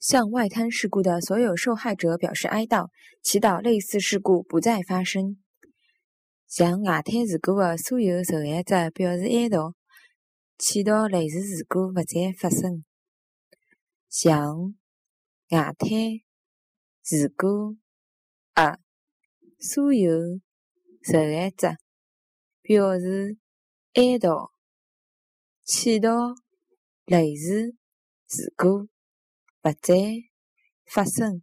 向外滩事故的所有受害者表示哀悼，祈祷类似事故不再发生。向外滩事故的所有受害者表示哀悼，祈祷类似事故不再发生。向外滩事故的所有受害者表示哀悼，祈祷类似事故。不再发生。